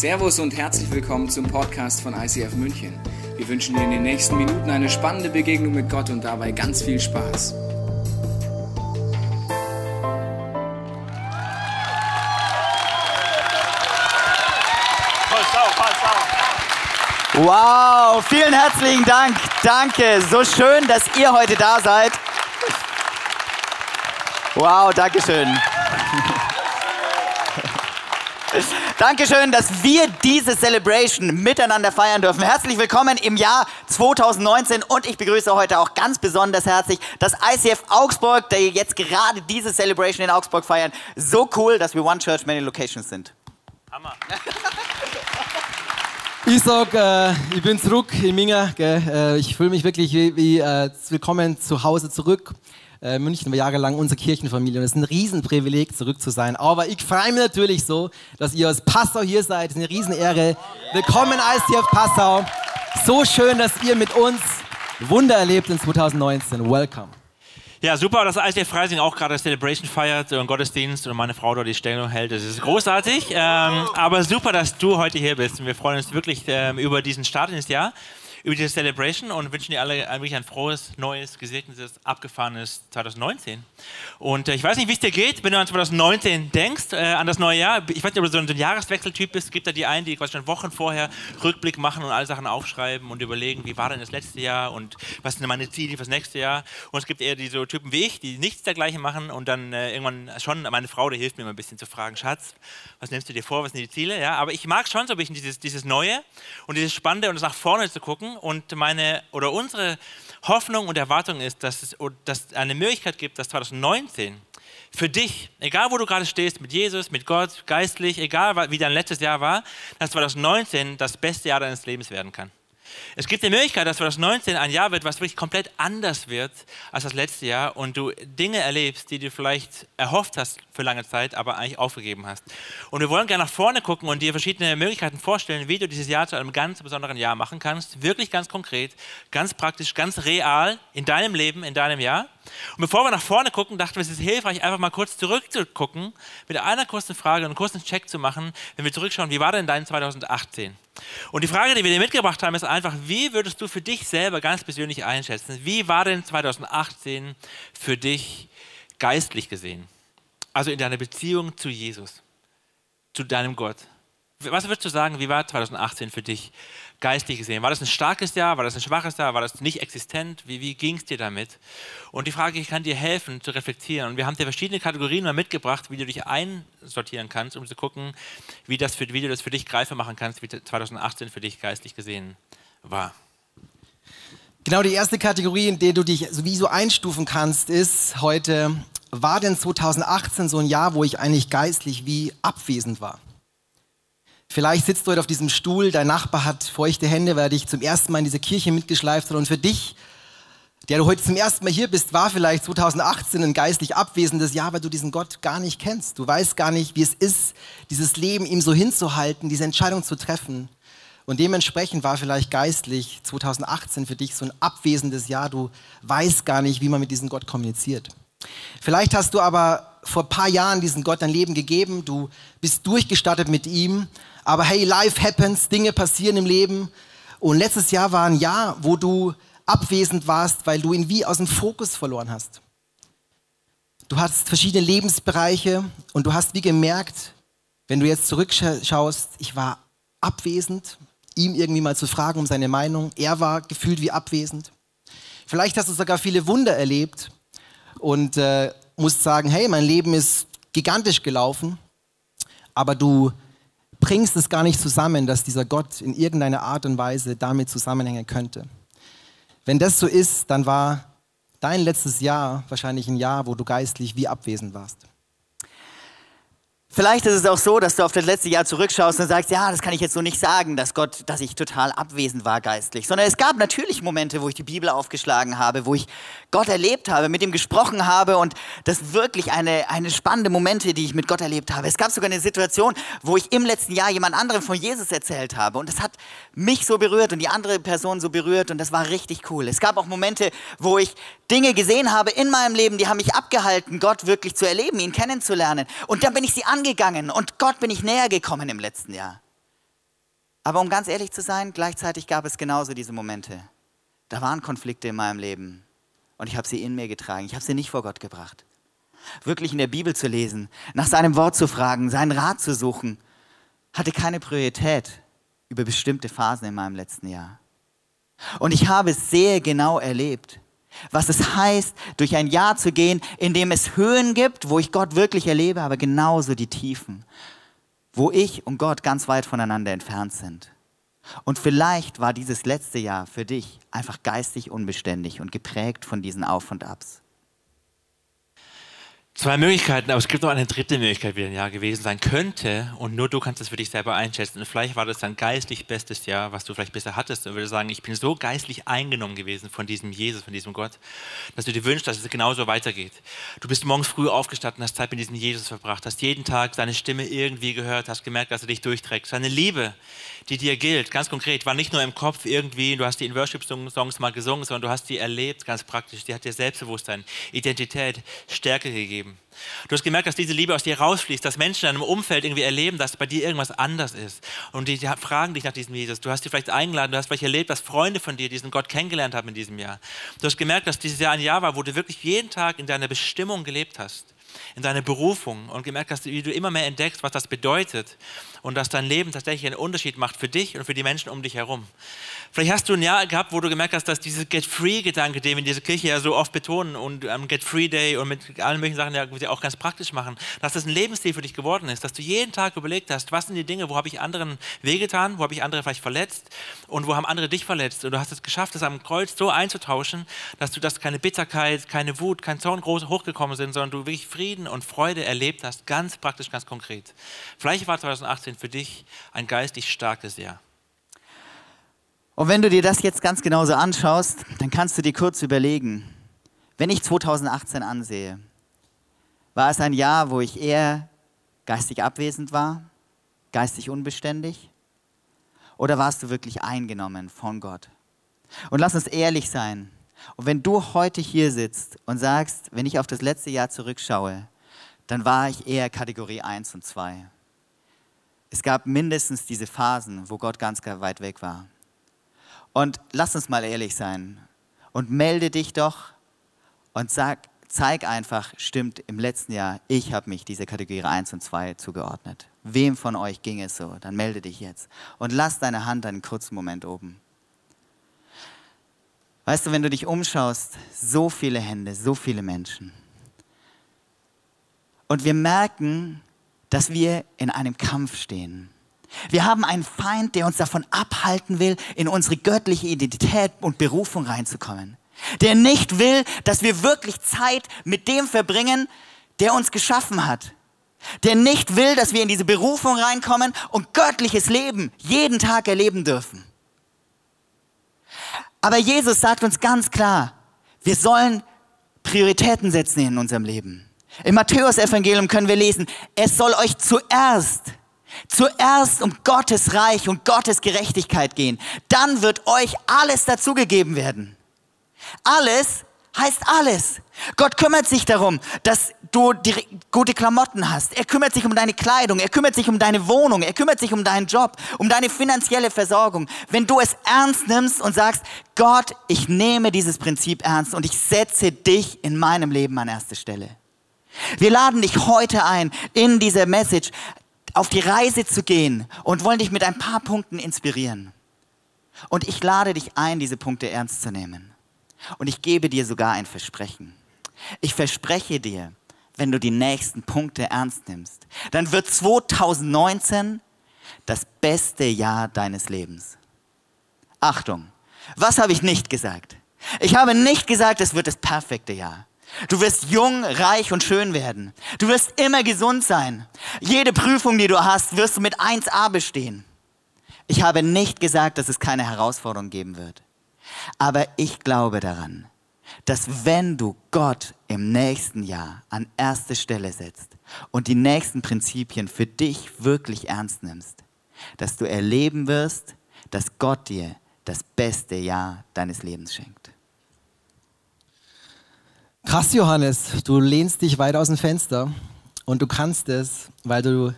Servus und herzlich willkommen zum Podcast von ICF München. Wir wünschen dir in den nächsten Minuten eine spannende Begegnung mit Gott und dabei ganz viel Spaß. Wow, vielen herzlichen Dank. Danke. So schön, dass ihr heute da seid. Wow, Dankeschön. Dankeschön, dass wir diese Celebration miteinander feiern dürfen. Herzlich willkommen im Jahr 2019 und ich begrüße heute auch ganz besonders herzlich das ICF Augsburg, der jetzt gerade diese Celebration in Augsburg feiern. So cool, dass wir One Church Many Locations sind. Hammer. Ich sag, äh, ich bin zurück in Minga. Äh, ich fühle mich wirklich wie, wie äh, willkommen zu Hause zurück. Äh, München war jahrelang unsere Kirchenfamilie und es ist ein Riesenprivileg, zurück zu sein. Aber ich freue mich natürlich so, dass ihr als Passau hier seid. Es ist eine Riesenehre. Willkommen ICF Passau. So schön, dass ihr mit uns Wunder erlebt in 2019. Welcome. Ja, super, dass ICF Freising auch gerade Celebration feiert und Gottesdienst und meine Frau dort die Stellung hält. Das ist großartig. Ähm, aber super, dass du heute hier bist. Und wir freuen uns wirklich ähm, über diesen Start ins Jahr über diese Celebration und wünschen dir alle wirklich ein frohes, neues, gesegnetes, abgefahrenes 2019. Und äh, ich weiß nicht, wie es dir geht, wenn du an 2019 denkst, äh, an das neue Jahr. Ich weiß nicht, ob du so ein, so ein Jahreswechseltyp bist. Gibt da die einen, die quasi schon Wochen vorher Rückblick machen und alle Sachen aufschreiben und überlegen, wie war denn das letzte Jahr und was sind meine Ziele fürs nächste Jahr. Und es gibt eher die so Typen wie ich, die nichts dergleichen machen und dann äh, irgendwann schon, meine Frau, die hilft mir immer ein bisschen zu fragen, Schatz, was nimmst du dir vor, was sind die Ziele? Ja, aber ich mag schon so ein bisschen dieses, dieses Neue und dieses Spannende und das nach vorne zu gucken und meine oder unsere Hoffnung und Erwartung ist, dass es dass eine Möglichkeit gibt, dass 2019 für dich, egal wo du gerade stehst, mit Jesus, mit Gott, geistlich, egal wie dein letztes Jahr war, dass 2019 das beste Jahr deines Lebens werden kann. Es gibt die Möglichkeit, dass 2019 ein Jahr wird, was wirklich komplett anders wird als das letzte Jahr und du Dinge erlebst, die du vielleicht erhofft hast für lange Zeit, aber eigentlich aufgegeben hast. Und wir wollen gerne nach vorne gucken und dir verschiedene Möglichkeiten vorstellen, wie du dieses Jahr zu einem ganz besonderen Jahr machen kannst. Wirklich ganz konkret, ganz praktisch, ganz real in deinem Leben, in deinem Jahr. Und bevor wir nach vorne gucken, dachten wir, es ist hilfreich, einfach mal kurz zurückzugucken, mit einer kurzen Frage, einen kurzen Check zu machen, wenn wir zurückschauen, wie war denn dein 2018? Und die Frage, die wir dir mitgebracht haben, ist einfach, wie würdest du für dich selber ganz persönlich einschätzen? Wie war denn 2018 für dich geistlich gesehen? Also in deiner Beziehung zu Jesus, zu deinem Gott. Was würdest du sagen, wie war 2018 für dich geistlich gesehen? War das ein starkes Jahr? War das ein schwaches Jahr? War das nicht existent? Wie, wie ging es dir damit? Und die Frage, ich kann dir helfen zu reflektieren. Und wir haben dir verschiedene Kategorien mal mitgebracht, wie du dich einsortieren kannst, um zu gucken, wie, das für, wie du das für dich greifbar machen kannst, wie 2018 für dich geistlich gesehen war. Genau die erste Kategorie, in der du dich sowieso einstufen kannst, ist heute, war denn 2018 so ein Jahr, wo ich eigentlich geistlich wie abwesend war? Vielleicht sitzt du heute auf diesem Stuhl, dein Nachbar hat feuchte Hände, weil er dich zum ersten Mal in diese Kirche mitgeschleift hat. Und für dich, der du heute zum ersten Mal hier bist, war vielleicht 2018 ein geistlich abwesendes Jahr, weil du diesen Gott gar nicht kennst. Du weißt gar nicht, wie es ist, dieses Leben ihm so hinzuhalten, diese Entscheidung zu treffen. Und dementsprechend war vielleicht geistlich 2018 für dich so ein abwesendes Jahr. Du weißt gar nicht, wie man mit diesem Gott kommuniziert. Vielleicht hast du aber vor ein paar Jahren diesen Gott dein Leben gegeben, du bist durchgestattet mit ihm aber hey, life happens, Dinge passieren im Leben. Und letztes Jahr war ein Jahr, wo du abwesend warst, weil du ihn wie aus dem Fokus verloren hast. Du hast verschiedene Lebensbereiche und du hast wie gemerkt, wenn du jetzt zurückschaust, ich war abwesend, ihm irgendwie mal zu fragen um seine Meinung. Er war gefühlt wie abwesend. Vielleicht hast du sogar viele Wunder erlebt und äh, musst sagen, hey, mein Leben ist gigantisch gelaufen, aber du bringst es gar nicht zusammen, dass dieser Gott in irgendeiner Art und Weise damit zusammenhängen könnte. Wenn das so ist, dann war dein letztes Jahr wahrscheinlich ein Jahr, wo du geistlich wie abwesend warst. Vielleicht ist es auch so, dass du auf das letzte Jahr zurückschaust und sagst, ja, das kann ich jetzt so nicht sagen, dass Gott, dass ich total abwesend war geistlich, sondern es gab natürlich Momente, wo ich die Bibel aufgeschlagen habe, wo ich Gott erlebt habe, mit ihm gesprochen habe und das wirklich eine, eine spannende Momente, die ich mit Gott erlebt habe. Es gab sogar eine Situation, wo ich im letzten Jahr jemand anderem von Jesus erzählt habe und das hat mich so berührt und die andere Person so berührt und das war richtig cool. Es gab auch Momente, wo ich Dinge gesehen habe in meinem Leben, die haben mich abgehalten, Gott wirklich zu erleben, ihn kennenzulernen und dann bin ich sie an angegangen und Gott bin ich näher gekommen im letzten Jahr. Aber um ganz ehrlich zu sein, gleichzeitig gab es genauso diese Momente. Da waren Konflikte in meinem Leben und ich habe sie in mir getragen. Ich habe sie nicht vor Gott gebracht. Wirklich in der Bibel zu lesen, nach seinem Wort zu fragen, seinen Rat zu suchen, hatte keine Priorität über bestimmte Phasen in meinem letzten Jahr. Und ich habe sehr genau erlebt, was es heißt, durch ein Jahr zu gehen, in dem es Höhen gibt, wo ich Gott wirklich erlebe, aber genauso die Tiefen, wo ich und Gott ganz weit voneinander entfernt sind. Und vielleicht war dieses letzte Jahr für dich einfach geistig unbeständig und geprägt von diesen Auf und Abs. Zwei Möglichkeiten, aber es gibt noch eine dritte Möglichkeit, wie ein Jahr gewesen sein könnte. Und nur du kannst es für dich selber einschätzen. Und vielleicht war das dein geistlich bestes Jahr, was du vielleicht bisher hattest. Und würde sagen, ich bin so geistlich eingenommen gewesen von diesem Jesus, von diesem Gott, dass du dir wünschst, dass es genauso weitergeht. Du bist morgens früh aufgestanden, hast Zeit mit diesem Jesus verbracht, hast jeden Tag seine Stimme irgendwie gehört, hast gemerkt, dass er dich durchträgt. Seine Liebe, die dir gilt, ganz konkret, war nicht nur im Kopf irgendwie, du hast die in Worship-Songs mal gesungen, sondern du hast die erlebt, ganz praktisch. Die hat dir Selbstbewusstsein, Identität, Stärke gegeben. Du hast gemerkt, dass diese Liebe aus dir rausfließt, dass Menschen in deinem Umfeld irgendwie erleben, dass bei dir irgendwas anders ist. Und die, fragen dich nach diesem Jesus. Du hast sie vielleicht eingeladen, du hast vielleicht erlebt, dass Freunde von dir diesen Gott kennengelernt haben in diesem Jahr. Du hast gemerkt, dass dieses Jahr ein Jahr war, wo du wirklich jeden Tag in deiner Bestimmung gelebt hast in deine Berufung und gemerkt hast, wie du immer mehr entdeckst, was das bedeutet und dass dein Leben tatsächlich einen Unterschied macht für dich und für die Menschen um dich herum. Vielleicht hast du ein Jahr gehabt, wo du gemerkt hast, dass dieser Get Free-Gedanke, den wir in dieser Kirche ja so oft betonen und am Get Free Day und mit allen möglichen Sachen, wir auch ganz praktisch machen, dass das ein Lebensstil für dich geworden ist, dass du jeden Tag überlegt hast, was sind die Dinge, wo habe ich anderen wehgetan, wo habe ich andere vielleicht verletzt und wo haben andere dich verletzt und du hast es geschafft, das am Kreuz so einzutauschen, dass du das keine Bitterkeit, keine Wut, kein Zorn groß hochgekommen sind, sondern du wirklich Frieden und Freude erlebt hast, ganz praktisch, ganz konkret. Vielleicht war 2018 für dich ein geistig starkes Jahr. Und wenn du dir das jetzt ganz genauso anschaust, dann kannst du dir kurz überlegen, wenn ich 2018 ansehe, war es ein Jahr, wo ich eher geistig abwesend war, geistig unbeständig? Oder warst du wirklich eingenommen von Gott? Und lass uns ehrlich sein. Und wenn du heute hier sitzt und sagst, wenn ich auf das letzte Jahr zurückschaue, dann war ich eher Kategorie 1 und 2. Es gab mindestens diese Phasen, wo Gott ganz weit weg war. Und lass uns mal ehrlich sein und melde dich doch und sag, zeig einfach, stimmt, im letzten Jahr, ich habe mich dieser Kategorie 1 und 2 zugeordnet. Wem von euch ging es so? Dann melde dich jetzt und lass deine Hand einen kurzen Moment oben. Weißt du, wenn du dich umschaust, so viele Hände, so viele Menschen. Und wir merken, dass wir in einem Kampf stehen. Wir haben einen Feind, der uns davon abhalten will, in unsere göttliche Identität und Berufung reinzukommen. Der nicht will, dass wir wirklich Zeit mit dem verbringen, der uns geschaffen hat. Der nicht will, dass wir in diese Berufung reinkommen und göttliches Leben jeden Tag erleben dürfen. Aber Jesus sagt uns ganz klar, wir sollen Prioritäten setzen in unserem Leben. Im Matthäus-Evangelium können wir lesen, es soll euch zuerst Zuerst um Gottes Reich und Gottes Gerechtigkeit gehen. Dann wird euch alles dazugegeben werden. Alles heißt alles. Gott kümmert sich darum, dass du gute Klamotten hast. Er kümmert sich um deine Kleidung. Er kümmert sich um deine Wohnung. Er kümmert sich um deinen Job, um deine finanzielle Versorgung. Wenn du es ernst nimmst und sagst, Gott, ich nehme dieses Prinzip ernst und ich setze dich in meinem Leben an erste Stelle. Wir laden dich heute ein, in dieser Message auf die Reise zu gehen und wollen dich mit ein paar Punkten inspirieren. Und ich lade dich ein, diese Punkte ernst zu nehmen. Und ich gebe dir sogar ein Versprechen. Ich verspreche dir, wenn du die nächsten Punkte ernst nimmst, dann wird 2019 das beste Jahr deines Lebens. Achtung, was habe ich nicht gesagt? Ich habe nicht gesagt, es wird das perfekte Jahr. Du wirst jung, reich und schön werden. Du wirst immer gesund sein. Jede Prüfung, die du hast, wirst du mit 1a bestehen. Ich habe nicht gesagt, dass es keine Herausforderung geben wird. Aber ich glaube daran, dass wenn du Gott im nächsten Jahr an erste Stelle setzt und die nächsten Prinzipien für dich wirklich ernst nimmst, dass du erleben wirst, dass Gott dir das beste Jahr deines Lebens schenkt. Krass, Johannes, du lehnst dich weit aus dem Fenster und du kannst es, weil du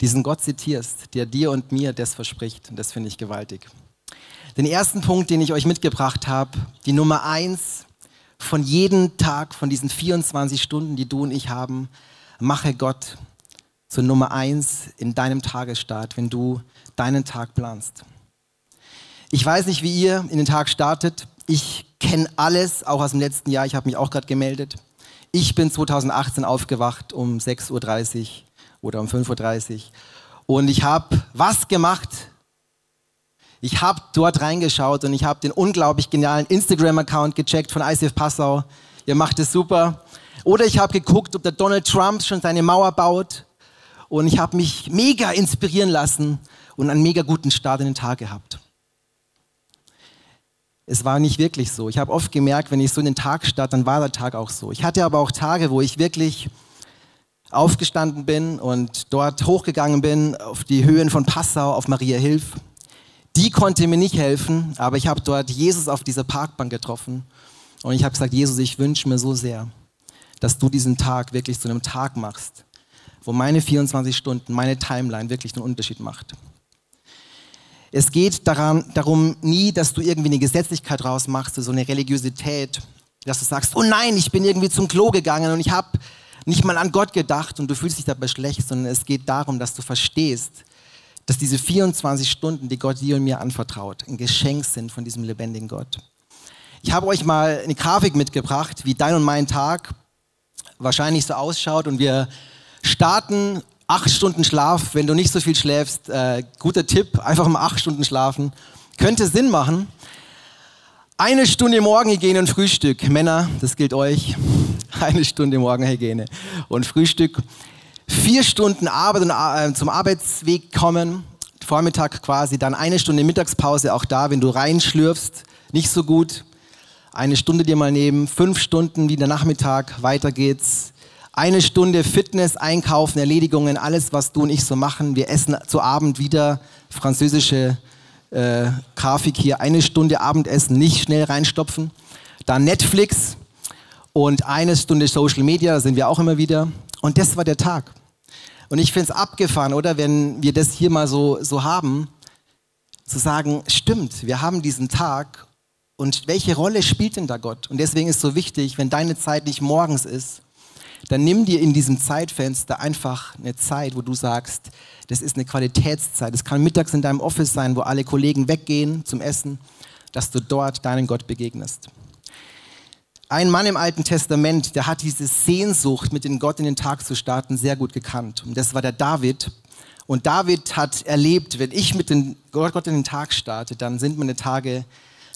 diesen Gott zitierst, der dir und mir das verspricht. Und das finde ich gewaltig. Den ersten Punkt, den ich euch mitgebracht habe, die Nummer eins von jedem Tag, von diesen 24 Stunden, die du und ich haben, mache Gott zur Nummer eins in deinem Tagesstart, wenn du deinen Tag planst. Ich weiß nicht, wie ihr in den Tag startet. Ich kenne alles, auch aus dem letzten Jahr. Ich habe mich auch gerade gemeldet. Ich bin 2018 aufgewacht um 6.30 Uhr oder um 5.30 Uhr. Und ich habe was gemacht? Ich habe dort reingeschaut und ich habe den unglaublich genialen Instagram-Account gecheckt von ICF Passau. Ihr macht es super. Oder ich habe geguckt, ob der Donald Trump schon seine Mauer baut. Und ich habe mich mega inspirieren lassen und einen mega guten Start in den Tag gehabt es war nicht wirklich so. Ich habe oft gemerkt, wenn ich so in den Tag starte, dann war der Tag auch so. Ich hatte aber auch Tage, wo ich wirklich aufgestanden bin und dort hochgegangen bin auf die Höhen von Passau, auf Maria Hilf. Die konnte mir nicht helfen, aber ich habe dort Jesus auf dieser Parkbank getroffen und ich habe gesagt, Jesus, ich wünsche mir so sehr, dass du diesen Tag wirklich zu einem Tag machst, wo meine 24 Stunden, meine Timeline wirklich einen Unterschied macht. Es geht daran, darum nie, dass du irgendwie eine Gesetzlichkeit rausmachst, so eine Religiosität, dass du sagst, oh nein, ich bin irgendwie zum Klo gegangen und ich habe nicht mal an Gott gedacht und du fühlst dich dabei schlecht, sondern es geht darum, dass du verstehst, dass diese 24 Stunden, die Gott dir und mir anvertraut, ein Geschenk sind von diesem lebendigen Gott. Ich habe euch mal eine Grafik mitgebracht, wie dein und mein Tag wahrscheinlich so ausschaut und wir starten acht Stunden Schlaf, wenn du nicht so viel schläfst, äh, guter Tipp, einfach mal acht Stunden schlafen. Könnte Sinn machen. Eine Stunde Morgenhygiene und Frühstück. Männer, das gilt euch. Eine Stunde Morgenhygiene und Frühstück. Vier Stunden Arbeit und äh, zum Arbeitsweg kommen. Vormittag quasi, dann eine Stunde Mittagspause, auch da, wenn du reinschlürfst, nicht so gut. Eine Stunde dir mal nehmen, fünf Stunden wieder Nachmittag, weiter geht's eine Stunde Fitness, Einkaufen, Erledigungen, alles, was du und ich so machen. Wir essen zu Abend wieder französische äh, Grafik hier. Eine Stunde Abendessen, nicht schnell reinstopfen. Dann Netflix und eine Stunde Social Media, da sind wir auch immer wieder. Und das war der Tag. Und ich finde es abgefahren, oder? Wenn wir das hier mal so, so haben, zu sagen, stimmt, wir haben diesen Tag und welche Rolle spielt denn da Gott? Und deswegen ist es so wichtig, wenn deine Zeit nicht morgens ist, dann nimm dir in diesem Zeitfenster einfach eine Zeit, wo du sagst, das ist eine Qualitätszeit. Es kann mittags in deinem Office sein, wo alle Kollegen weggehen zum Essen, dass du dort deinem Gott begegnest. Ein Mann im Alten Testament, der hat diese Sehnsucht, mit dem Gott in den Tag zu starten, sehr gut gekannt. Und das war der David. Und David hat erlebt, wenn ich mit dem Gott in den Tag starte, dann sind meine Tage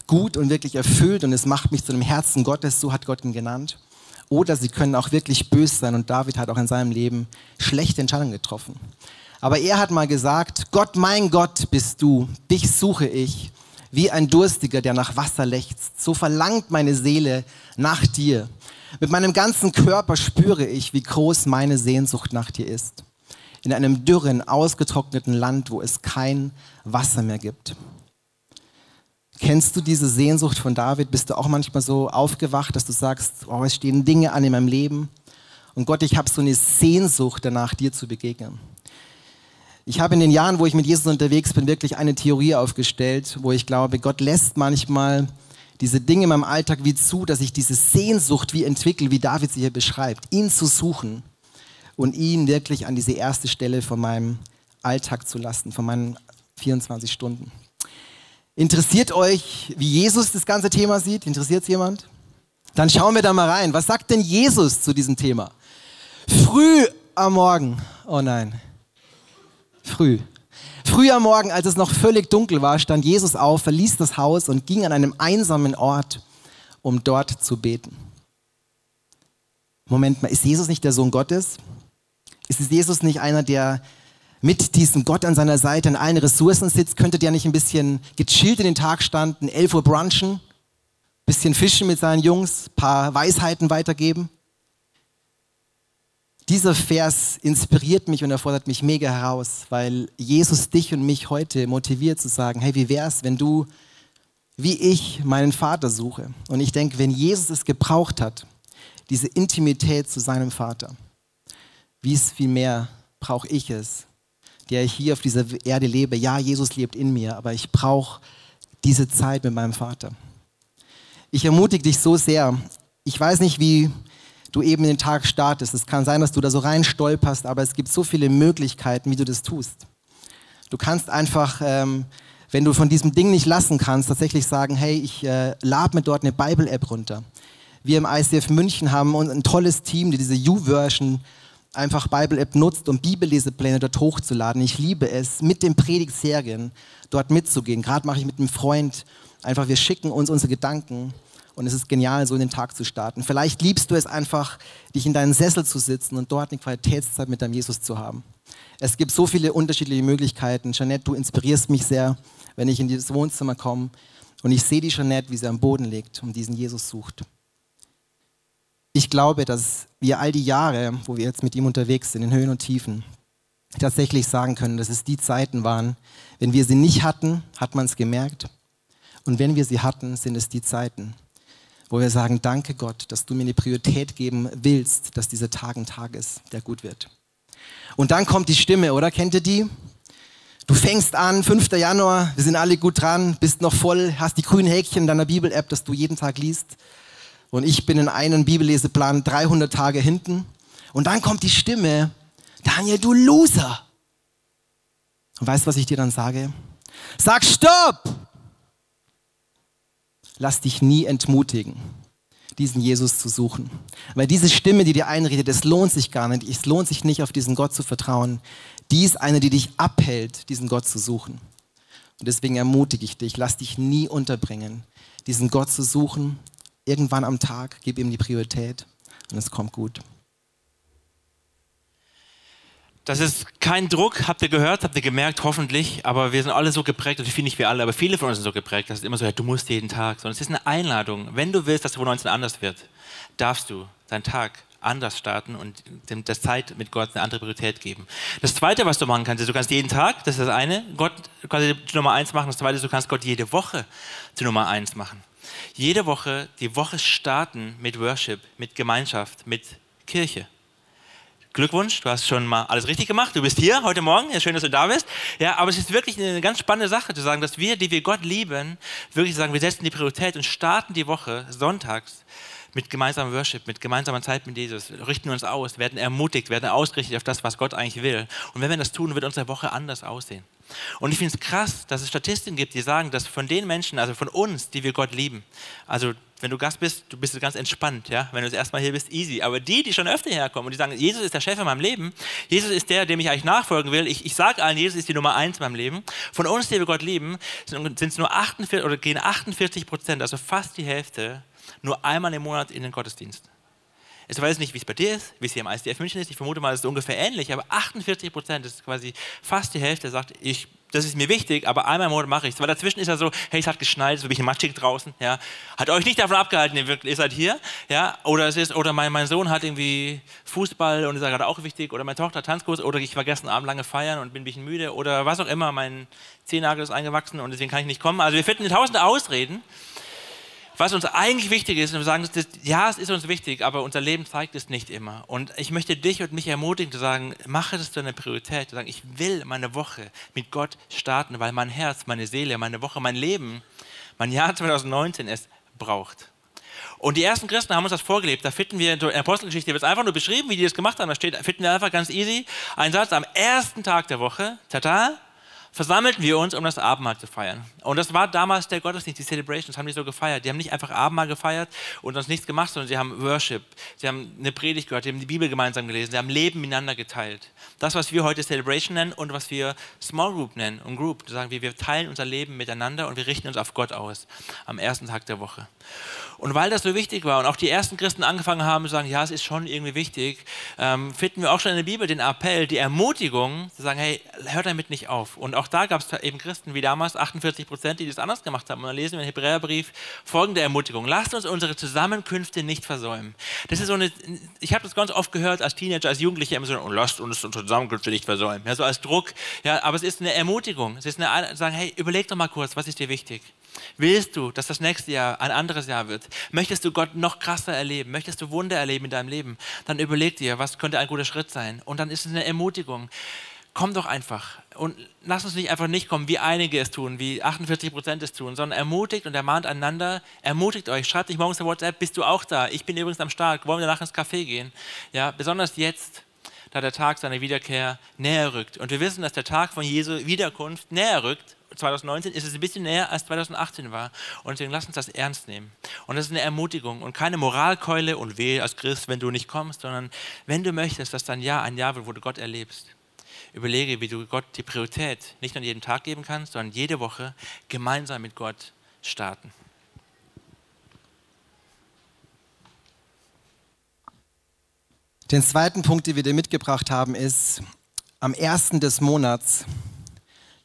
gut und wirklich erfüllt und es macht mich zu einem Herzen Gottes, so hat Gott ihn genannt. Oder sie können auch wirklich böse sein. Und David hat auch in seinem Leben schlechte Entscheidungen getroffen. Aber er hat mal gesagt, Gott, mein Gott bist du, dich suche ich, wie ein Durstiger, der nach Wasser lechzt. So verlangt meine Seele nach dir. Mit meinem ganzen Körper spüre ich, wie groß meine Sehnsucht nach dir ist. In einem dürren, ausgetrockneten Land, wo es kein Wasser mehr gibt. Kennst du diese Sehnsucht von David? Bist du auch manchmal so aufgewacht, dass du sagst, oh, es stehen Dinge an in meinem Leben und Gott, ich habe so eine Sehnsucht danach, dir zu begegnen. Ich habe in den Jahren, wo ich mit Jesus unterwegs bin, wirklich eine Theorie aufgestellt, wo ich glaube, Gott lässt manchmal diese Dinge in meinem Alltag wie zu, dass ich diese Sehnsucht wie entwickle, wie David sie hier beschreibt, ihn zu suchen und ihn wirklich an diese erste Stelle von meinem Alltag zu lassen, von meinen 24 Stunden. Interessiert euch, wie Jesus das ganze Thema sieht? Interessiert es jemand? Dann schauen wir da mal rein. Was sagt denn Jesus zu diesem Thema? Früh am Morgen. Oh nein. Früh. Früh am Morgen, als es noch völlig dunkel war, stand Jesus auf, verließ das Haus und ging an einem einsamen Ort, um dort zu beten. Moment mal, ist Jesus nicht der Sohn Gottes? Ist Jesus nicht einer, der mit diesem Gott an seiner Seite an allen Ressourcen sitzt, könntet ihr nicht ein bisschen gechillt in den Tag standen, 11 Uhr brunchen, bisschen fischen mit seinen Jungs, paar Weisheiten weitergeben? Dieser Vers inspiriert mich und er fordert mich mega heraus, weil Jesus dich und mich heute motiviert zu sagen, hey, wie wär's, wenn du wie ich meinen Vater suche? Und ich denke, wenn Jesus es gebraucht hat, diese Intimität zu seinem Vater, wie es viel mehr brauche ich es der ich hier auf dieser Erde lebe. Ja, Jesus lebt in mir, aber ich brauche diese Zeit mit meinem Vater. Ich ermutige dich so sehr. Ich weiß nicht, wie du eben den Tag startest. Es kann sein, dass du da so rein stolperst, aber es gibt so viele Möglichkeiten, wie du das tust. Du kannst einfach, ähm, wenn du von diesem Ding nicht lassen kannst, tatsächlich sagen, hey, ich äh, lade mir dort eine Bible-App runter. Wir im ICF München haben ein tolles Team, die diese U-Version einfach Bible-App nutzt, um Bibellesepläne dort hochzuladen. Ich liebe es, mit den Predigtserien dort mitzugehen. Gerade mache ich mit einem Freund einfach, wir schicken uns unsere Gedanken und es ist genial, so in den Tag zu starten. Vielleicht liebst du es einfach, dich in deinen Sessel zu sitzen und dort eine Qualitätszeit mit deinem Jesus zu haben. Es gibt so viele unterschiedliche Möglichkeiten. Jeanette, du inspirierst mich sehr, wenn ich in dieses Wohnzimmer komme und ich sehe die Jeanette, wie sie am Boden liegt und diesen Jesus sucht. Ich glaube, dass wir all die Jahre, wo wir jetzt mit ihm unterwegs sind, in Höhen und Tiefen, tatsächlich sagen können, dass es die Zeiten waren, wenn wir sie nicht hatten, hat man es gemerkt. Und wenn wir sie hatten, sind es die Zeiten, wo wir sagen, danke Gott, dass du mir eine Priorität geben willst, dass dieser Tag ein Tag ist, der gut wird. Und dann kommt die Stimme, oder? Kennt ihr die? Du fängst an, 5. Januar, wir sind alle gut dran, bist noch voll, hast die grünen Häkchen in deiner Bibel-App, dass du jeden Tag liest. Und ich bin in einem Bibelleseplan 300 Tage hinten. Und dann kommt die Stimme, Daniel, du Loser. Und weißt du, was ich dir dann sage? Sag Stopp! lass dich nie entmutigen, diesen Jesus zu suchen. Weil diese Stimme, die dir einredet, es lohnt sich gar nicht. Es lohnt sich nicht, auf diesen Gott zu vertrauen. Die ist eine, die dich abhält, diesen Gott zu suchen. Und deswegen ermutige ich dich, lass dich nie unterbringen, diesen Gott zu suchen. Irgendwann am Tag, gib ihm die Priorität und es kommt gut. Das ist kein Druck, habt ihr gehört, habt ihr gemerkt, hoffentlich, aber wir sind alle so geprägt, also viele nicht wir alle, aber viele von uns sind so geprägt, dass es immer so, ja, du musst jeden Tag, sondern es ist eine Einladung. Wenn du willst, dass 2019 anders wird, darfst du deinen Tag anders starten und dem, der Zeit mit Gott eine andere Priorität geben. Das Zweite, was du machen kannst, ist, du kannst jeden Tag, das ist das eine, Gott quasi die Nummer eins machen. Das Zweite, ist, du kannst Gott jede Woche zur Nummer eins machen. Jede Woche, die Woche starten mit Worship, mit Gemeinschaft, mit Kirche. Glückwunsch, du hast schon mal alles richtig gemacht. Du bist hier heute Morgen. Ja, schön, dass du da bist. Ja, aber es ist wirklich eine ganz spannende Sache zu sagen, dass wir, die wir Gott lieben, wirklich sagen, wir setzen die Priorität und starten die Woche sonntags mit gemeinsamem Worship, mit gemeinsamer Zeit mit Jesus, richten uns aus, werden ermutigt, werden ausgerichtet auf das, was Gott eigentlich will. Und wenn wir das tun, wird unsere Woche anders aussehen. Und ich finde es krass, dass es Statistiken gibt, die sagen, dass von den Menschen, also von uns, die wir Gott lieben, also wenn du Gast bist, du bist ganz entspannt, ja. Wenn du das erstmal hier bist, easy. Aber die, die schon öfter herkommen und die sagen, Jesus ist der Chef in meinem Leben, Jesus ist der, dem ich eigentlich nachfolgen will. Ich, ich sage allen, Jesus ist die Nummer eins in meinem Leben. Von uns, die wir Gott lieben, sind es nur 48 oder gehen 48 Prozent, also fast die Hälfte, nur einmal im Monat in den Gottesdienst. Ich weiß nicht, wie es bei dir ist, wie es hier im ISDF München ist. Ich vermute mal, es ist ungefähr ähnlich, aber 48 Prozent, das ist quasi fast die Hälfte, sagt, ich, das ist mir wichtig, aber einmal im Monat mache ich es. Weil dazwischen ist ja so, hey, es hat geschneit, es ist ein bisschen matschig draußen, ja. Hat euch nicht davon abgehalten, ihr seid hier, ja. Oder es ist, oder mein, mein Sohn hat irgendwie Fußball und ist gerade auch wichtig, oder meine Tochter hat Tanzkurs, oder ich war gestern Abend lange feiern und bin ein bisschen müde, oder was auch immer, mein Zehennagel ist eingewachsen und deswegen kann ich nicht kommen. Also wir finden tausende Ausreden was uns eigentlich wichtig ist, und wir sagen, ja, es ist uns wichtig, aber unser Leben zeigt es nicht immer. Und ich möchte dich und mich ermutigen zu sagen, mache das zu einer Priorität, zu sagen, ich will meine Woche mit Gott starten, weil mein Herz, meine Seele, meine Woche, mein Leben, mein Jahr 2019 es braucht. Und die ersten Christen haben uns das vorgelebt. Da finden wir in der Apostelgeschichte, wird es einfach nur beschrieben, wie die das gemacht haben. Da steht, finden wir einfach ganz easy einen Satz am ersten Tag der Woche, tata, versammelten wir uns, um das Abendmahl zu feiern. Und das war damals der Gottesdienst, die Celebrations haben die so gefeiert. Die haben nicht einfach Abendmahl gefeiert und sonst nichts gemacht, sondern sie haben Worship, sie haben eine Predigt gehört, sie haben die Bibel gemeinsam gelesen, sie haben Leben miteinander geteilt. Das, was wir heute Celebration nennen und was wir Small Group nennen und Group, sagen wir, wir teilen unser Leben miteinander und wir richten uns auf Gott aus am ersten Tag der Woche. Und weil das so wichtig war und auch die ersten Christen angefangen haben zu sagen, ja, es ist schon irgendwie wichtig, ähm, finden wir auch schon in der Bibel den Appell, die Ermutigung, zu sagen, hey, hört damit nicht auf. Und auch da gab es eben Christen wie damals, 48 Prozent, die das anders gemacht haben. Und dann lesen wir im Hebräerbrief folgende Ermutigung. Lasst uns unsere Zusammenkünfte nicht versäumen. Das ist so eine, ich habe das ganz oft gehört als Teenager, als Jugendlicher immer so, und lasst uns unsere Zusammenkünfte nicht versäumen. Ja, so als Druck. Ja, aber es ist eine Ermutigung. Es ist eine, sagen, hey, überleg doch mal kurz, was ist dir wichtig? Willst du, dass das nächste Jahr ein anderes Jahr wird? Möchtest du Gott noch krasser erleben? Möchtest du Wunder erleben in deinem Leben? Dann überleg dir, was könnte ein guter Schritt sein? Und dann ist es eine Ermutigung. Komm doch einfach und lass uns nicht einfach nicht kommen, wie einige es tun, wie 48 Prozent es tun, sondern ermutigt und ermahnt einander, ermutigt euch, schreibt nicht morgens in WhatsApp, bist du auch da? Ich bin übrigens am Start, wollen wir danach ins Café gehen? Ja, besonders jetzt, da der Tag seiner Wiederkehr näher rückt. Und wir wissen, dass der Tag von Jesu Wiederkunft näher rückt. 2019 ist es ein bisschen näher als 2018 war. Und deswegen lass uns das ernst nehmen. Und das ist eine Ermutigung und keine Moralkeule und weh als Christ, wenn du nicht kommst, sondern wenn du möchtest, dass dein Jahr ein Jahr wird, wo du Gott erlebst überlege, wie du Gott die Priorität nicht an jedem Tag geben kannst, sondern jede Woche gemeinsam mit Gott starten. Den zweiten Punkt, den wir dir mitgebracht haben, ist, am ersten des Monats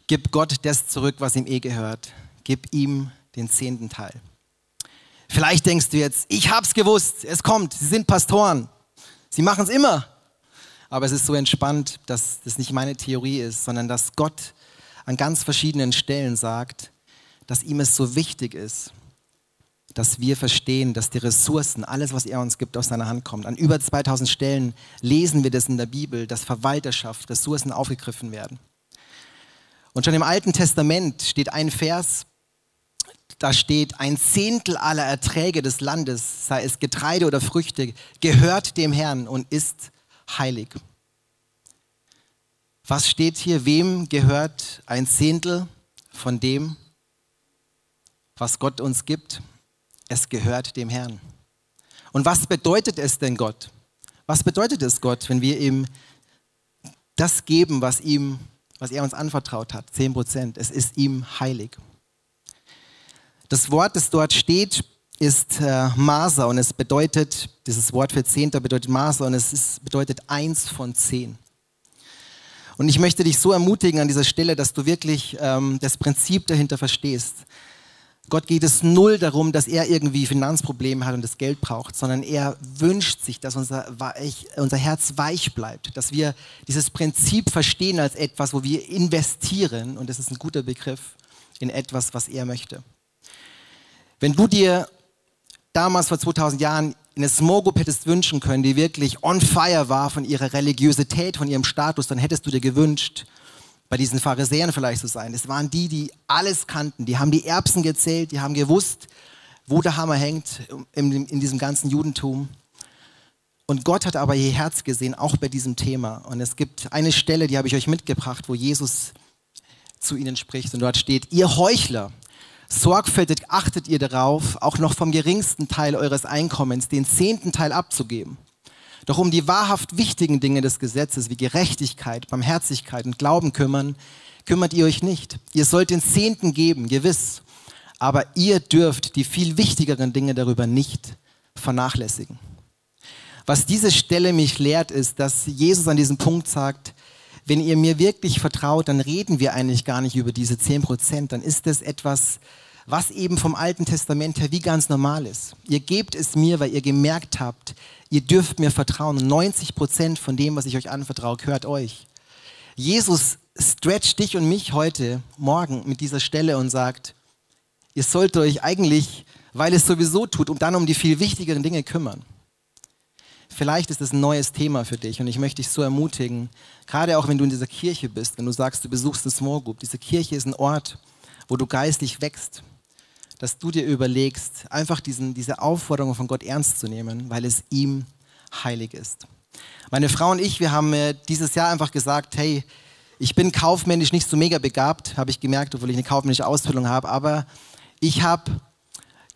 gib Gott das zurück, was ihm eh gehört. Gib ihm den zehnten Teil. Vielleicht denkst du jetzt, ich hab's gewusst, es kommt, sie sind Pastoren. Sie machen es immer. Aber es ist so entspannt, dass das nicht meine Theorie ist, sondern dass Gott an ganz verschiedenen Stellen sagt, dass ihm es so wichtig ist, dass wir verstehen, dass die Ressourcen, alles, was er uns gibt, aus seiner Hand kommt. An über 2000 Stellen lesen wir das in der Bibel, dass Verwalterschaft, Ressourcen aufgegriffen werden. Und schon im Alten Testament steht ein Vers, da steht, ein Zehntel aller Erträge des Landes, sei es Getreide oder Früchte, gehört dem Herrn und ist heilig. Was steht hier? Wem gehört ein Zehntel von dem, was Gott uns gibt? Es gehört dem Herrn. Und was bedeutet es denn Gott? Was bedeutet es Gott, wenn wir ihm das geben, was ihm, was er uns anvertraut hat? Zehn Prozent. Es ist ihm heilig. Das Wort, das dort steht, ist äh, Maser und es bedeutet, dieses Wort für Zehnter bedeutet Maser und es ist, bedeutet eins von zehn. Und ich möchte dich so ermutigen an dieser Stelle, dass du wirklich ähm, das Prinzip dahinter verstehst. Gott geht es null darum, dass er irgendwie Finanzprobleme hat und das Geld braucht, sondern er wünscht sich, dass unser, weich, unser Herz weich bleibt, dass wir dieses Prinzip verstehen als etwas, wo wir investieren, und das ist ein guter Begriff, in etwas, was er möchte. Wenn du dir damals vor 2000 Jahren eine Small Group hättest wünschen können, die wirklich on fire war von ihrer Religiosität, von ihrem Status, dann hättest du dir gewünscht, bei diesen Pharisäern vielleicht zu sein. Es waren die, die alles kannten. Die haben die Erbsen gezählt, die haben gewusst, wo der Hammer hängt in, in diesem ganzen Judentum. Und Gott hat aber ihr Herz gesehen, auch bei diesem Thema. Und es gibt eine Stelle, die habe ich euch mitgebracht, wo Jesus zu ihnen spricht. Und dort steht, ihr Heuchler, Sorgfältig achtet ihr darauf, auch noch vom geringsten Teil eures Einkommens den zehnten Teil abzugeben. Doch um die wahrhaft wichtigen Dinge des Gesetzes wie Gerechtigkeit, Barmherzigkeit und Glauben kümmern, kümmert ihr euch nicht. Ihr sollt den Zehnten geben, gewiss, aber ihr dürft die viel wichtigeren Dinge darüber nicht vernachlässigen. Was diese Stelle mich lehrt, ist, dass Jesus an diesem Punkt sagt, wenn ihr mir wirklich vertraut, dann reden wir eigentlich gar nicht über diese 10 Prozent. Dann ist das etwas, was eben vom Alten Testament her wie ganz normal ist. Ihr gebt es mir, weil ihr gemerkt habt, ihr dürft mir vertrauen. Und 90 Prozent von dem, was ich euch anvertraue, gehört euch. Jesus stretcht dich und mich heute, morgen mit dieser Stelle und sagt, ihr sollt euch eigentlich, weil es sowieso tut, um dann um die viel wichtigeren Dinge kümmern. Vielleicht ist es ein neues Thema für dich und ich möchte dich so ermutigen, gerade auch wenn du in dieser Kirche bist, wenn du sagst, du besuchst eine Small Group, diese Kirche ist ein Ort, wo du geistlich wächst, dass du dir überlegst, einfach diesen, diese Aufforderung von Gott ernst zu nehmen, weil es ihm heilig ist. Meine Frau und ich, wir haben dieses Jahr einfach gesagt, hey, ich bin kaufmännisch nicht so mega begabt, habe ich gemerkt, obwohl ich eine kaufmännische Ausbildung habe, aber ich habe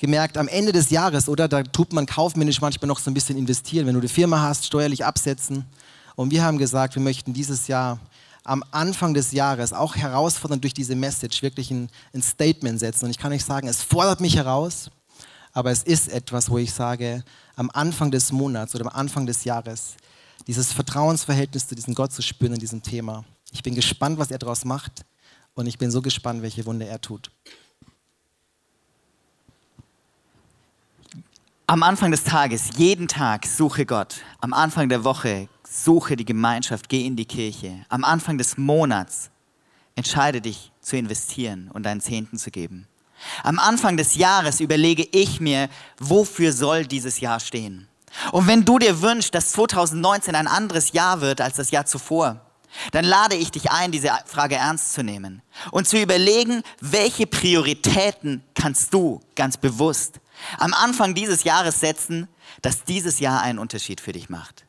gemerkt, am Ende des Jahres, oder, da tut man kaufmännisch manchmal noch so ein bisschen investieren, wenn du eine Firma hast, steuerlich absetzen. Und wir haben gesagt, wir möchten dieses Jahr am Anfang des Jahres auch herausfordern durch diese Message wirklich ein, ein Statement setzen. Und ich kann euch sagen, es fordert mich heraus, aber es ist etwas, wo ich sage, am Anfang des Monats oder am Anfang des Jahres dieses Vertrauensverhältnis zu diesem Gott zu spüren in diesem Thema. Ich bin gespannt, was er daraus macht und ich bin so gespannt, welche Wunder er tut. Am Anfang des Tages, jeden Tag suche Gott. Am Anfang der Woche suche die Gemeinschaft, geh in die Kirche. Am Anfang des Monats entscheide dich zu investieren und deinen Zehnten zu geben. Am Anfang des Jahres überlege ich mir, wofür soll dieses Jahr stehen. Und wenn du dir wünschst, dass 2019 ein anderes Jahr wird als das Jahr zuvor, dann lade ich dich ein, diese Frage ernst zu nehmen und zu überlegen, welche Prioritäten kannst du ganz bewusst am Anfang dieses Jahres setzen, dass dieses Jahr einen Unterschied für dich macht.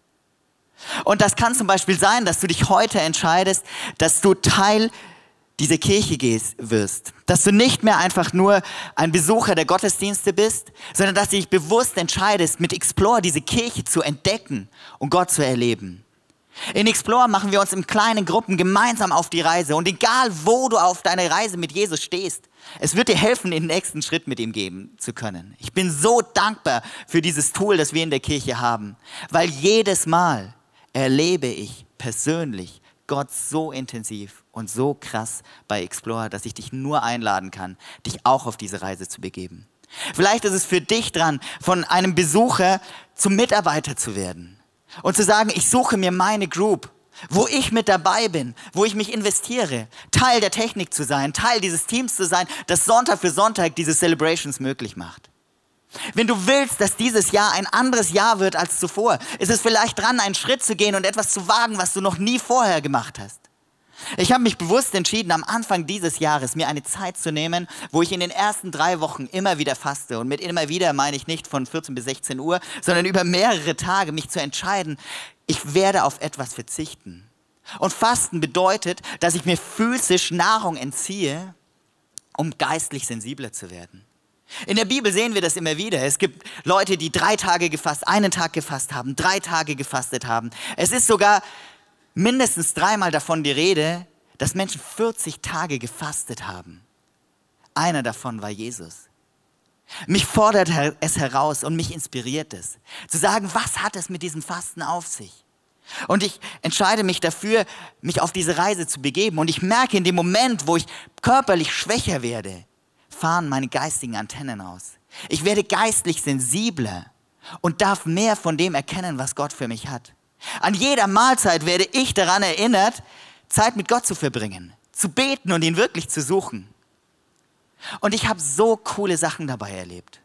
Und das kann zum Beispiel sein, dass du dich heute entscheidest, dass du Teil dieser Kirche gehst, wirst. Dass du nicht mehr einfach nur ein Besucher der Gottesdienste bist, sondern dass du dich bewusst entscheidest, mit Explore diese Kirche zu entdecken und Gott zu erleben. In Explore machen wir uns in kleinen Gruppen gemeinsam auf die Reise und egal wo du auf deiner Reise mit Jesus stehst, es wird dir helfen, den nächsten Schritt mit ihm geben zu können. Ich bin so dankbar für dieses Tool, das wir in der Kirche haben, weil jedes Mal erlebe ich persönlich Gott so intensiv und so krass bei Explorer, dass ich dich nur einladen kann, dich auch auf diese Reise zu begeben. Vielleicht ist es für dich dran, von einem Besucher zum Mitarbeiter zu werden und zu sagen, ich suche mir meine Group, wo ich mit dabei bin, wo ich mich investiere, Teil der Technik zu sein, Teil dieses Teams zu sein, das Sonntag für Sonntag diese Celebrations möglich macht. Wenn du willst, dass dieses Jahr ein anderes Jahr wird als zuvor, ist es vielleicht dran, einen Schritt zu gehen und etwas zu wagen, was du noch nie vorher gemacht hast. Ich habe mich bewusst entschieden, am Anfang dieses Jahres mir eine Zeit zu nehmen, wo ich in den ersten drei Wochen immer wieder faste. Und mit immer wieder meine ich nicht von 14 bis 16 Uhr, sondern über mehrere Tage mich zu entscheiden, ich werde auf etwas verzichten. Und Fasten bedeutet, dass ich mir physisch Nahrung entziehe, um geistlich sensibler zu werden. In der Bibel sehen wir das immer wieder. Es gibt Leute, die drei Tage gefasst, einen Tag gefasst haben, drei Tage gefastet haben. Es ist sogar mindestens dreimal davon die Rede, dass Menschen 40 Tage gefastet haben. Einer davon war Jesus. Mich fordert es heraus und mich inspiriert es, zu sagen, was hat es mit diesem Fasten auf sich? Und ich entscheide mich dafür, mich auf diese Reise zu begeben. Und ich merke in dem Moment, wo ich körperlich schwächer werde, fahren meine geistigen Antennen aus. Ich werde geistlich sensibler und darf mehr von dem erkennen, was Gott für mich hat. An jeder Mahlzeit werde ich daran erinnert, Zeit mit Gott zu verbringen, zu beten und ihn wirklich zu suchen. Und ich habe so coole Sachen dabei erlebt.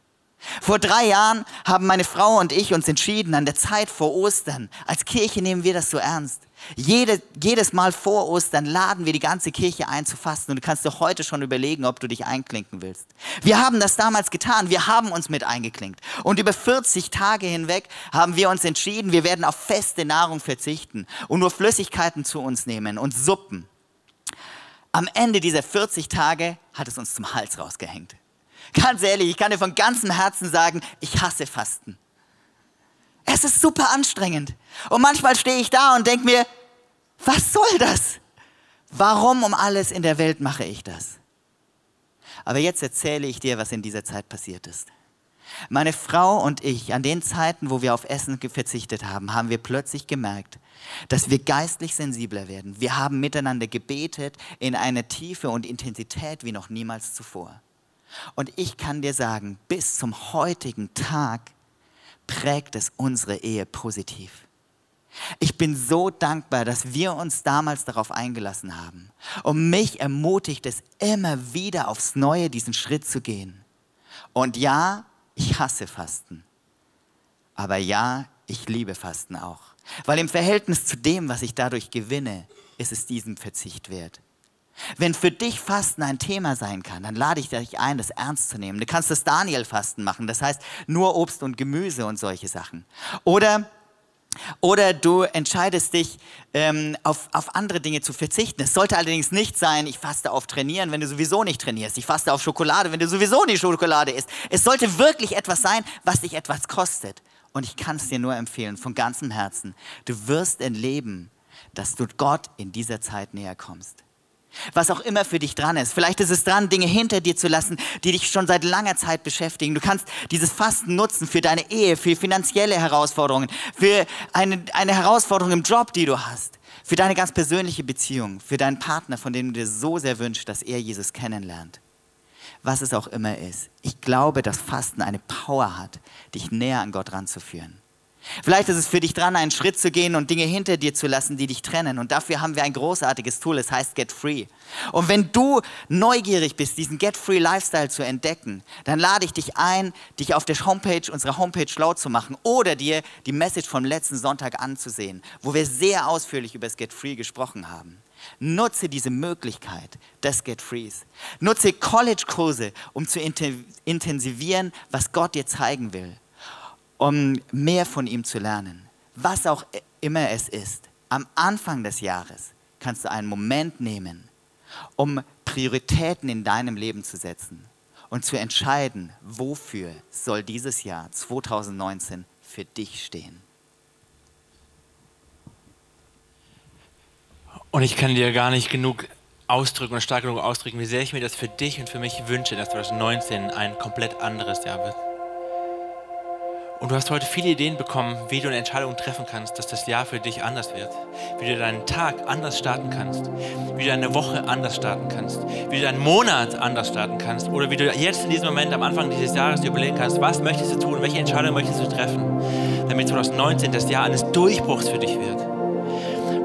Vor drei Jahren haben meine Frau und ich uns entschieden, an der Zeit vor Ostern, als Kirche nehmen wir das so ernst. Jede, jedes Mal vor Ostern laden wir die ganze Kirche ein zu fasten und du kannst dir heute schon überlegen, ob du dich einklinken willst. Wir haben das damals getan, wir haben uns mit eingeklinkt und über 40 Tage hinweg haben wir uns entschieden, wir werden auf feste Nahrung verzichten und nur Flüssigkeiten zu uns nehmen und Suppen. Am Ende dieser 40 Tage hat es uns zum Hals rausgehängt. Ganz ehrlich, ich kann dir von ganzem Herzen sagen, ich hasse Fasten. Es ist super anstrengend. Und manchmal stehe ich da und denke mir, was soll das? Warum um alles in der Welt mache ich das? Aber jetzt erzähle ich dir, was in dieser Zeit passiert ist. Meine Frau und ich, an den Zeiten, wo wir auf Essen verzichtet haben, haben wir plötzlich gemerkt, dass wir geistlich sensibler werden. Wir haben miteinander gebetet in einer Tiefe und Intensität wie noch niemals zuvor. Und ich kann dir sagen, bis zum heutigen Tag prägt es unsere Ehe positiv. Ich bin so dankbar, dass wir uns damals darauf eingelassen haben. Und mich ermutigt es immer wieder aufs Neue, diesen Schritt zu gehen. Und ja, ich hasse Fasten. Aber ja, ich liebe Fasten auch. Weil im Verhältnis zu dem, was ich dadurch gewinne, ist es diesem Verzicht wert. Wenn für dich Fasten ein Thema sein kann, dann lade ich dich ein, das ernst zu nehmen. Du kannst das Daniel-Fasten machen, das heißt nur Obst und Gemüse und solche Sachen. Oder oder du entscheidest dich, ähm, auf, auf andere Dinge zu verzichten. Es sollte allerdings nicht sein, ich faste auf Trainieren, wenn du sowieso nicht trainierst. Ich faste auf Schokolade, wenn du sowieso nicht Schokolade isst. Es sollte wirklich etwas sein, was dich etwas kostet. Und ich kann es dir nur empfehlen, von ganzem Herzen. Du wirst erleben, dass du Gott in dieser Zeit näher kommst. Was auch immer für dich dran ist. Vielleicht ist es dran, Dinge hinter dir zu lassen, die dich schon seit langer Zeit beschäftigen. Du kannst dieses Fasten nutzen für deine Ehe, für finanzielle Herausforderungen, für eine, eine Herausforderung im Job, die du hast, für deine ganz persönliche Beziehung, für deinen Partner, von dem du dir so sehr wünschst, dass er Jesus kennenlernt. Was es auch immer ist. Ich glaube, dass Fasten eine Power hat, dich näher an Gott ranzuführen. Vielleicht ist es für dich dran, einen Schritt zu gehen und Dinge hinter dir zu lassen, die dich trennen. Und dafür haben wir ein großartiges Tool, es heißt Get Free. Und wenn du neugierig bist, diesen Get Free Lifestyle zu entdecken, dann lade ich dich ein, dich auf der Homepage, unserer Homepage laut zu machen oder dir die Message vom letzten Sonntag anzusehen, wo wir sehr ausführlich über das Get Free gesprochen haben. Nutze diese Möglichkeit des Get Frees. Nutze College-Kurse, um zu intensivieren, was Gott dir zeigen will um mehr von ihm zu lernen. Was auch immer es ist, am Anfang des Jahres kannst du einen Moment nehmen, um Prioritäten in deinem Leben zu setzen und zu entscheiden, wofür soll dieses Jahr 2019 für dich stehen. Und ich kann dir gar nicht genug ausdrücken und stark genug ausdrücken, wie sehr ich mir das für dich und für mich wünsche, dass 2019 ein komplett anderes Jahr wird. Und du hast heute viele Ideen bekommen, wie du eine Entscheidung treffen kannst, dass das Jahr für dich anders wird. Wie du deinen Tag anders starten kannst. Wie du deine Woche anders starten kannst. Wie du deinen Monat anders starten kannst. Oder wie du jetzt in diesem Moment am Anfang dieses Jahres dir überlegen kannst, was möchtest du tun, welche Entscheidung möchtest du treffen, damit 2019 das Jahr eines Durchbruchs für dich wird.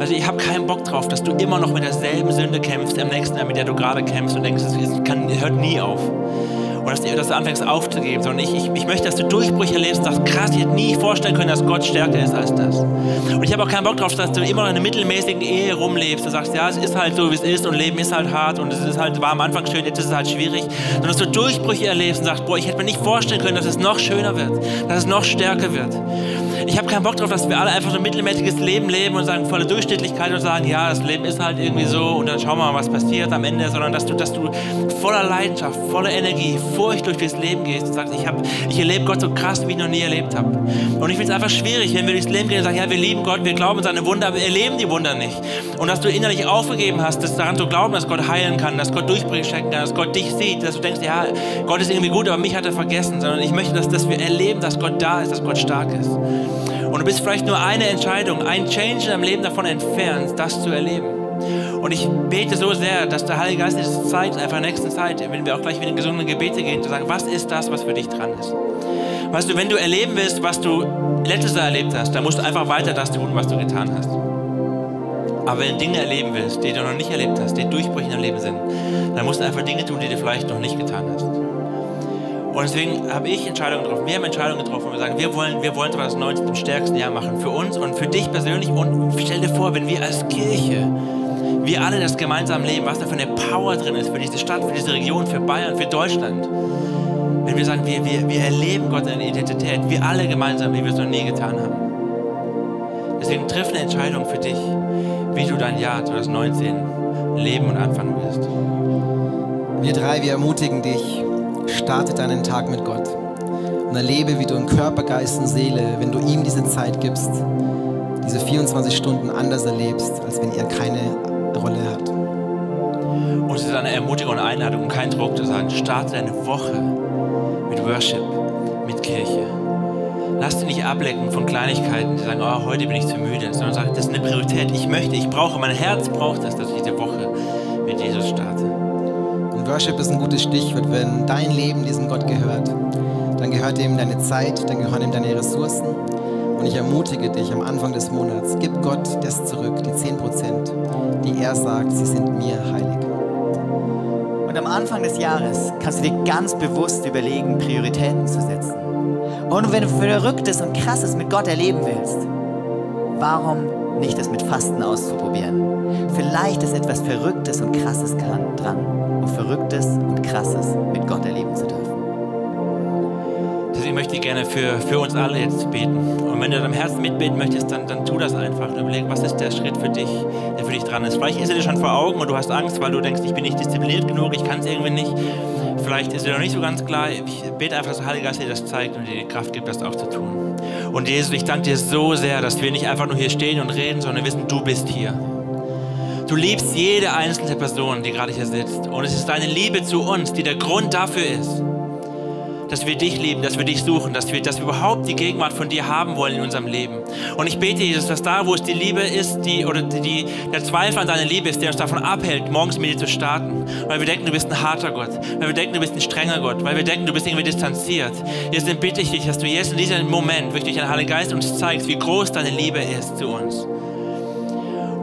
Also ich habe keinen Bock drauf, dass du immer noch mit derselben Sünde kämpfst im nächsten Jahr, mit der du gerade kämpfst und denkst, es hört nie auf und dass du, dass du anfängst aufzugeben, sondern ich, ich, ich möchte, dass du Durchbrüche erlebst und sagst, krass, ich hätte nie vorstellen können, dass Gott stärker ist als das. Und ich habe auch keinen Bock drauf, dass du immer noch in einer mittelmäßigen Ehe rumlebst und sagst, ja, es ist halt so, wie es ist und Leben ist halt hart und es ist halt, war am Anfang schön, jetzt ist es halt schwierig, sondern dass du Durchbrüche erlebst und sagst, boah, ich hätte mir nicht vorstellen können, dass es noch schöner wird, dass es noch stärker wird. Ich habe keinen Bock drauf, dass wir alle einfach so ein mittelmäßiges Leben leben und sagen, volle Durchschnittlichkeit und sagen, ja, das Leben ist halt irgendwie so und dann schauen wir mal, was passiert am Ende, sondern dass du, dass du voller Leidenschaft, voller Energie, furchtlos durchs Leben gehst und sagst, ich, hab, ich erlebe Gott so krass, wie ich noch nie erlebt habe. Und ich finde es einfach schwierig, wenn wir durchs Leben gehen und sagen, ja, wir lieben Gott, wir glauben seine Wunder, aber wir erleben die Wunder nicht. Und dass du innerlich aufgegeben hast, das daran zu glauben, dass Gott heilen kann, dass Gott Durchbrüche schenken kann, dass Gott dich sieht, dass du denkst, ja, Gott ist irgendwie gut, aber mich hat er vergessen, sondern ich möchte, dass, dass wir erleben, dass Gott da ist, dass Gott stark ist. Und du bist vielleicht nur eine Entscheidung, ein Change in deinem Leben davon entfernt, das zu erleben. Und ich bete so sehr, dass der Heilige Geist diese Zeit, einfach in der nächsten Zeit, wenn wir auch gleich wieder in gesunde Gebete gehen, zu sagen, was ist das, was für dich dran ist? Weißt du, wenn du erleben willst, was du letztes Jahr erlebt hast, dann musst du einfach weiter das tun, was du getan hast. Aber wenn du Dinge erleben willst, die du noch nicht erlebt hast, die Durchbrüche deinem Leben sind, dann musst du einfach Dinge tun, die du vielleicht noch nicht getan hast. Und deswegen habe ich Entscheidungen getroffen. Wir haben Entscheidungen getroffen, wo wir sagen, wir wollen, wir wollen 2019 im stärksten Jahr machen. Für uns und für dich persönlich. Und stell dir vor, wenn wir als Kirche, wir alle das gemeinsam leben, was da für eine Power drin ist für diese Stadt, für diese Region, für Bayern, für Deutschland. Wenn wir sagen, wir, wir, wir erleben Gott in der Identität, wir alle gemeinsam, wie wir es noch nie getan haben. Deswegen triff eine Entscheidung für dich, wie du dein Jahr 2019 leben und anfangen wirst. Wir drei, wir ermutigen dich, Starte deinen Tag mit Gott und erlebe, wie du in Körper, Geist und Seele, wenn du ihm diese Zeit gibst, diese 24 Stunden anders erlebst, als wenn er keine Rolle hat. Und es ist eine Ermutigung und Einladung und kein Druck zu sagen, starte deine Woche mit Worship, mit Kirche. Lass dich nicht ablenken von Kleinigkeiten, die sagen, oh, heute bin ich zu müde, sondern sag, das ist eine Priorität. Ich möchte, ich brauche, mein Herz braucht das, dass ich diese Woche mit Jesus starte. Worship ist ein gutes Stichwort. Wenn dein Leben diesem Gott gehört, dann gehört ihm deine Zeit, dann gehören ihm deine Ressourcen. Und ich ermutige dich am Anfang des Monats, gib Gott das zurück, die 10 Prozent, die er sagt, sie sind mir heilig. Und am Anfang des Jahres kannst du dir ganz bewusst überlegen, Prioritäten zu setzen. Und wenn du Verrücktes und Krasses mit Gott erleben willst, warum nicht das mit Fasten auszuprobieren? Vielleicht ist etwas Verrücktes und Krasses dran und Verrücktes und Krasses mit Gott erleben zu dürfen. Deswegen möchte ich gerne für, für uns alle jetzt beten. Und wenn du deinem Herzen mitbeten möchtest, dann, dann tu das einfach und überleg, was ist der Schritt für dich, der für dich dran ist. Vielleicht ist er dir schon vor Augen und du hast Angst, weil du denkst, ich bin nicht diszipliniert genug, ich kann es irgendwie nicht. Vielleicht ist er noch nicht so ganz klar. Ich bete einfach, dass der Heilige Geist dir das zeigt und dir die Kraft gibt, das auch zu tun. Und Jesus, ich danke dir so sehr, dass wir nicht einfach nur hier stehen und reden, sondern wissen, du bist hier. Du liebst jede einzelne Person, die gerade hier sitzt. Und es ist deine Liebe zu uns, die der Grund dafür ist, dass wir dich lieben, dass wir dich suchen, dass wir, dass wir überhaupt die Gegenwart von dir haben wollen in unserem Leben. Und ich bete, Jesus, dass da, wo es die Liebe ist, die, oder die, der Zweifel an deiner Liebe ist, der uns davon abhält, morgens mit dir zu starten, weil wir denken, du bist ein harter Gott, weil wir denken, du bist ein strenger Gott, weil wir denken, du bist irgendwie distanziert. Jesus, dann bitte ich dich, dass du jetzt in diesem Moment wirklich durch den Heiligen Geist uns zeigst, wie groß deine Liebe ist zu uns.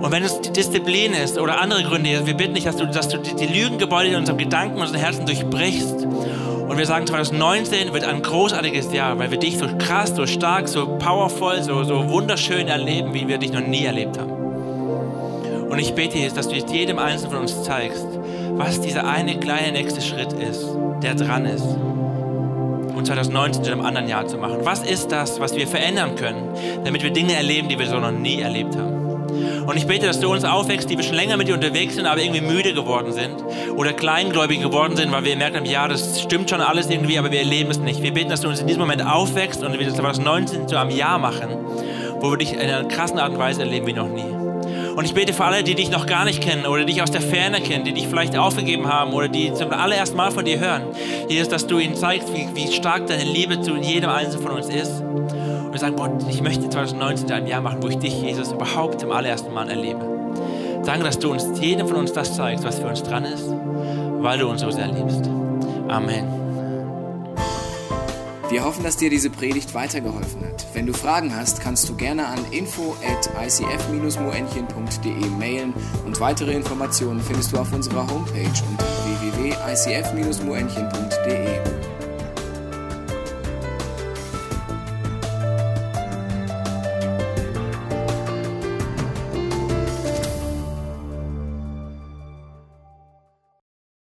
Und wenn es die Disziplin ist oder andere Gründe, wir bitten dich, dass du, dass du die Lügengebäude in unserem Gedanken, in unserem Herzen durchbrichst. Und wir sagen, 2019 wird ein großartiges Jahr, weil wir dich so krass, so stark, so powerful, so, so wunderschön erleben, wie wir dich noch nie erlebt haben. Und ich bete jetzt, dass du jetzt jedem Einzelnen von uns zeigst, was dieser eine kleine nächste Schritt ist, der dran ist. Und 2019 zu einem anderen Jahr zu machen. Was ist das, was wir verändern können, damit wir Dinge erleben, die wir so noch nie erlebt haben? Und ich bete, dass du uns aufwächst, die wir schon länger mit dir unterwegs sind, aber irgendwie müde geworden sind oder kleingläubig geworden sind, weil wir gemerkt haben, ja, das stimmt schon alles irgendwie, aber wir erleben es nicht. Wir beten, dass du uns in diesem Moment aufwächst und wir das 2019 zu einem Jahr machen, wo wir dich in einer krassen Art und Weise erleben wie noch nie. Und ich bete für alle, die dich noch gar nicht kennen oder dich aus der Ferne kennen, die dich vielleicht aufgegeben haben oder die zum allerersten Mal von dir hören. Jesus, dass du ihnen zeigst, wie, wie stark deine Liebe zu jedem Einzelnen von uns ist. Und sagen, Gott, ich möchte 2019 ein Jahr machen, wo ich dich, Jesus, überhaupt zum allerersten Mal erlebe. Danke, dass du uns, jedem von uns das zeigst, was für uns dran ist, weil du uns so sehr liebst. Amen. Wir hoffen, dass dir diese Predigt weitergeholfen hat. Wenn du Fragen hast, kannst du gerne an info at icf-moenchen.de mailen und weitere Informationen findest du auf unserer Homepage unter www.icf-moenchen.de.